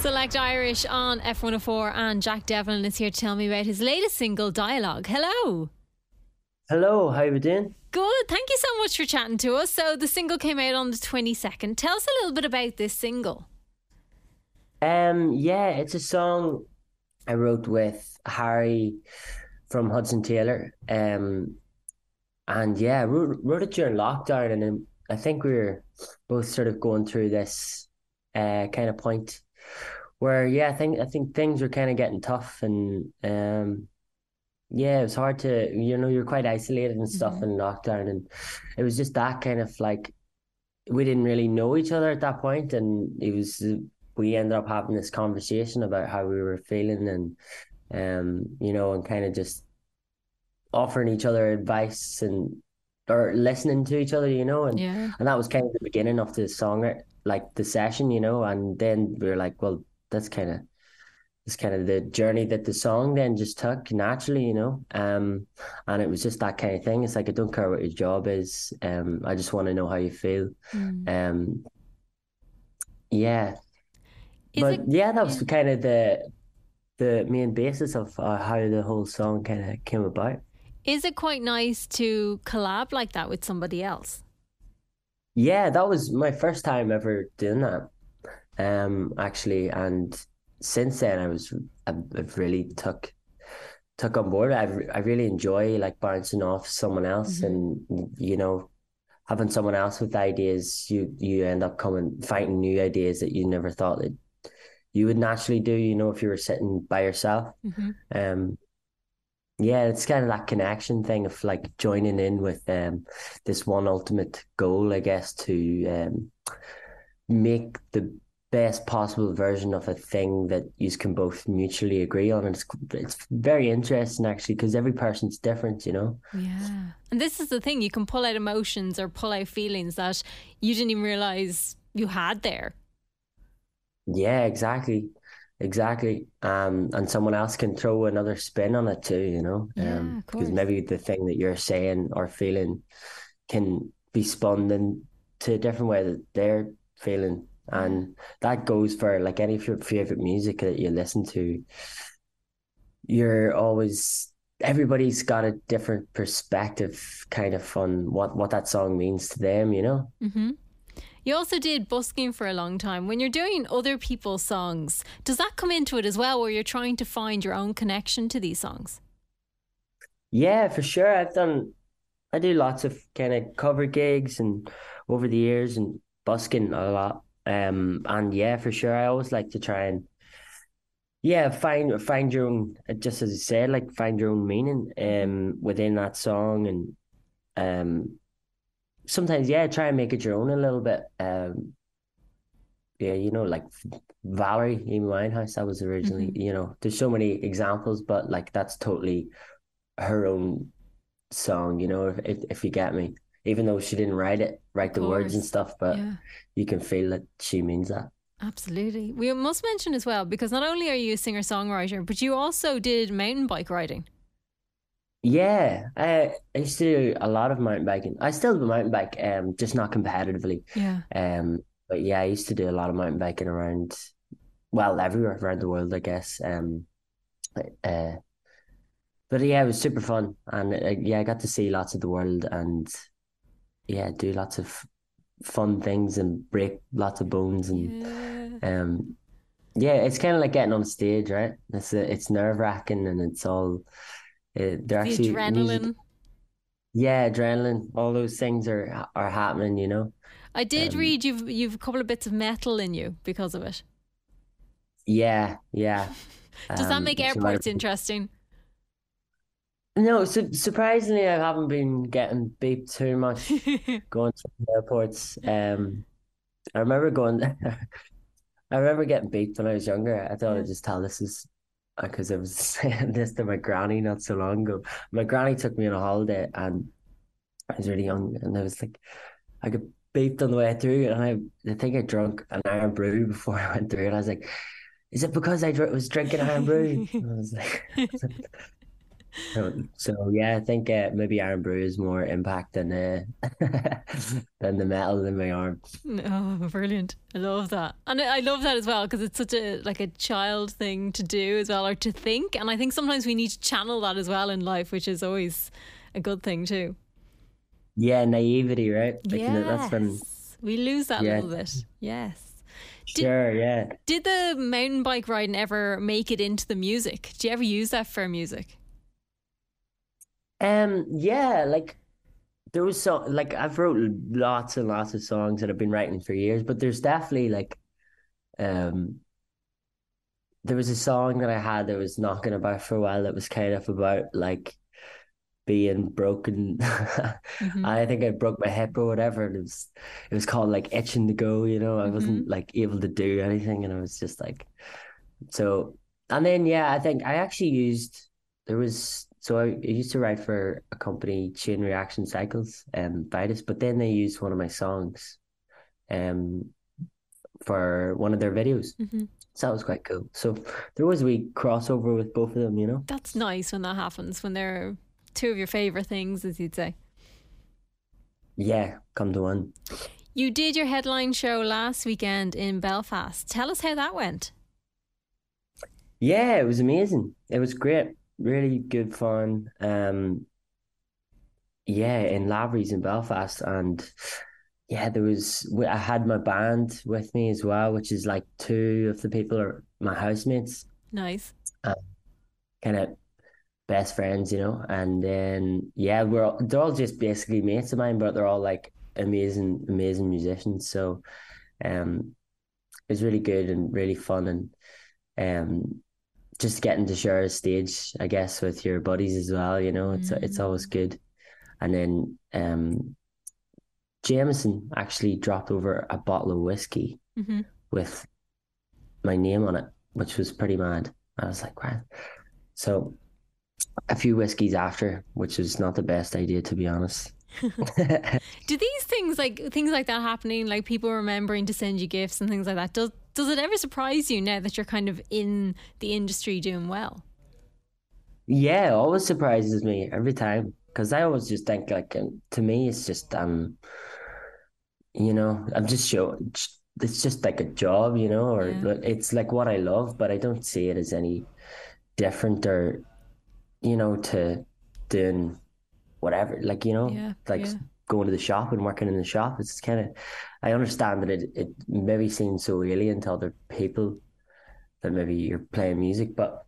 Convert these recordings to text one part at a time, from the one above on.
Select Irish on F104 and Jack Devlin is here to tell me about his latest single, Dialogue. Hello. Hello, how are you doing? Good. Thank you so much for chatting to us. So the single came out on the 22nd. Tell us a little bit about this single. Um, yeah, it's a song I wrote with Harry from Hudson Taylor. Um, and yeah, wrote, wrote it during lockdown, and I think we were both sort of going through this uh kind of point where yeah, I think I think things were kind of getting tough, and um, yeah, it was hard to you know you're quite isolated and stuff Mm-hmm. in lockdown, and it was just that kind of like we didn't really know each other at that point, and it was we ended up having this conversation about how we were feeling, and um, you know, and kind of just offering each other advice and or listening to each other, you know, and Yeah. and that was kind of the beginning of the song, right? Like the session, you know, and then we are like, well, that's kind of it's kind of the journey that the song then just took naturally, you know. Um, and it was just that kind of thing. It's like I don't care what your job is. Um, I just want to know how you feel. Mm. Um, yeah, Is but it- yeah, that was kind of the the main basis of uh, how the whole song kind of came about. Is it quite nice to collab like that with somebody else? Yeah, that was my first time ever doing that. Um, actually, and since then I was I've really took took on board. I I really enjoy like bouncing off someone else, and you know, having someone else with ideas. You you end up coming finding new ideas that you never thought that you would naturally do. You know, if you were sitting by yourself. Mhm. Um, yeah, it's kind of that connection thing of like joining in with um this one ultimate goal, I guess, to um make the best possible version of a thing that you can both mutually agree on. And it's it's very interesting actually because every person's different, you know. Yeah. And this is the thing you can pull out emotions or pull out feelings that you didn't even realize you had there. Yeah, exactly. Exactly. Um, and someone else can throw another spin on it too, you know. Yeah, Um, because maybe the thing that you're saying or feeling can be spun into a different way that they're feeling. And that goes for like any of your favorite music that you listen to. You're always everybody's got a different perspective kind of on what what that song means to them, you know. hmm You also did busking for a long time. When you're doing other people's songs, does that come into it as well, where you're trying to find your own connection to these songs? Yeah, for sure. I've done, I do lots of kind of cover gigs and over the years and busking a lot. Um, and yeah, for sure, I always like to try and, yeah, find find your own, just as you said, like find your own meaning um within that song and um sometimes yeah, try and make it your own a little bit. Um, yeah, you know, like Valerie Amy Winehouse, that was originally, you know, there's so many examples, but like that's totally her own song, you know, if if, if you get me. Even though she didn't write it, write the words and stuff, but Yeah. you can feel that she means that. Absolutely. We must mention as well, because not only are you a singer songwriter, but you also did mountain bike riding. Yeah, I, I used to do a lot of mountain biking. I still do mountain bike, um, just not competitively. Yeah. Um, but yeah, I used to do a lot of mountain biking around, well, everywhere around the world, I guess. Um, uh, but yeah, it was super fun, and uh, yeah, I got to see lots of the world, and yeah, do lots of fun things and break lots of bones, and Yeah. um, yeah, it's kind of like getting on stage, right? It's it's nerve wracking, and it's all. Uh, they're The actually adrenaline. music- yeah, adrenaline. All those things are are happening, you know. I did um, read you've you've a couple of bits of metal in you because of it. Yeah, yeah. Does that Um, make so like- airports interesting? No, su surprisingly, I haven't been getting beeped too much going to airports. Um, I remember going. I remember getting beeped when I was younger. I thought I'd just tell this is Uh, because I was saying this to my granny not so long ago. My granny took me on a holiday, and I was really young, and I was like, I got beeped on the way through, and I, I think I drunk an Irn-Bru before I went through, and I was like, "Is it because I dr was drinking Irn-Bru?" I was like. So, yeah, I think uh, maybe Irn-Bru is more impact than uh, than the metal in my arm. Oh, brilliant! I love that, and I love that as well because it's such a like a child thing to do as well, or to think. And I think sometimes we need to channel that as well in life, which is always a good thing too. Yeah, naivety, right? Like, you know, yes, that's when we lose that a Yeah. little bit. Yes. Did- sure, yeah. Did the mountain bike riding ever make it into the music? Do you ever use that for music? Um, yeah, like there was so like I've wrote lots and lots of songs that I've been writing for years, but there's definitely like um there was a song that I had that was knocking about for a while that was kind of about like being broken. I think I broke my hip or whatever, and it was it was called like itching to go, you know. I wasn't like able to do anything, and I was just like so. And then yeah, I think I actually used there was so I, I used to write for a company, Chain Reaction Cycles, um, Vitus, but then they used one of my songs, um, for one of their videos. Mhm. So that was quite cool. So there was a wee crossover with both of them, you know. That's nice when that happens, when they're two of your favourite things, as you'd say. Yeah, come to one. You did your headline show last weekend in Belfast. Tell us how that went. Yeah, it was amazing. It was great. Really good fun. Um, yeah, in Lavery's in Belfast, and yeah, there was I had my band with me as well, which is like two of the people are my housemates, Nice. kind of best friends, you know. And then yeah, we're all, they're all just basically mates of mine, but they're all like amazing, amazing musicians. So, um, it was really good and really fun, and um, just getting to share a stage, I guess, with your buddies as well. You know, it's it's always good. And then um, Jameson actually dropped over a bottle of whiskey hmm with my name on it, which was pretty mad. I was like, wow. So a few whiskeys after, which was not the best idea to be honest. Do these things like things like that happening, like people remembering to send you gifts and things like that, does does it ever surprise you now that you're kind of in the industry doing well? Yeah, it always surprises me every time because I always just think like um, to me it's just um you know I'm just showing it's just like a job you know or Yeah. it's like what I love but I don't see it as any different or you know to doing whatever like you know Yeah, like yeah. Going to the shop and working in the shop it's kind of I understand that it it maybe seems so alien to other people that maybe you're playing music but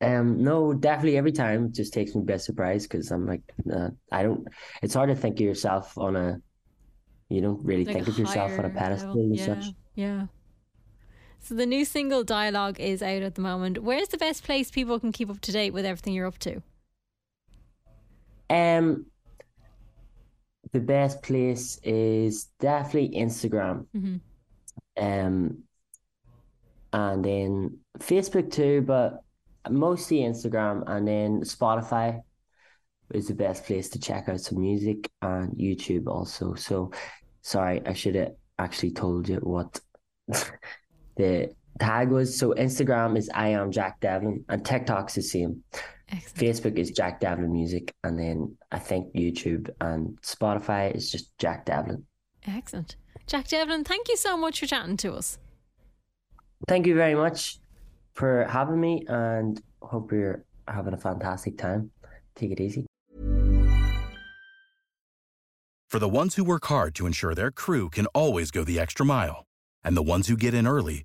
um, no, definitely every time it just takes me by surprise because I'm like, uh, I don't. It's hard to think of yourself on a. You don't really Like think of yourself on a pedestal level. and yeah, such. Yeah. So the new single dialogue is out at the moment. Where's the best place people can keep up to date with everything you're up to? Um, the best place is definitely Instagram. Mhm. Um, and then Facebook too, but mostly Instagram, and then Spotify is the best place to check out some music, and YouTube also. So, sorry, I should have actually told you what the tag was. So Instagram is I am Jack Devlin, and TikTok's the same. Excellent. Facebook is Jack Devlin Music, and then I think YouTube and Spotify is just Jack Devlin. Excellent. Jack Devlin, thank you so much for chatting to us. Thank you very much for having me and hope you're having a fantastic time. Take it easy. For the ones who work hard to ensure their crew can always go the extra mile, and the ones who get in early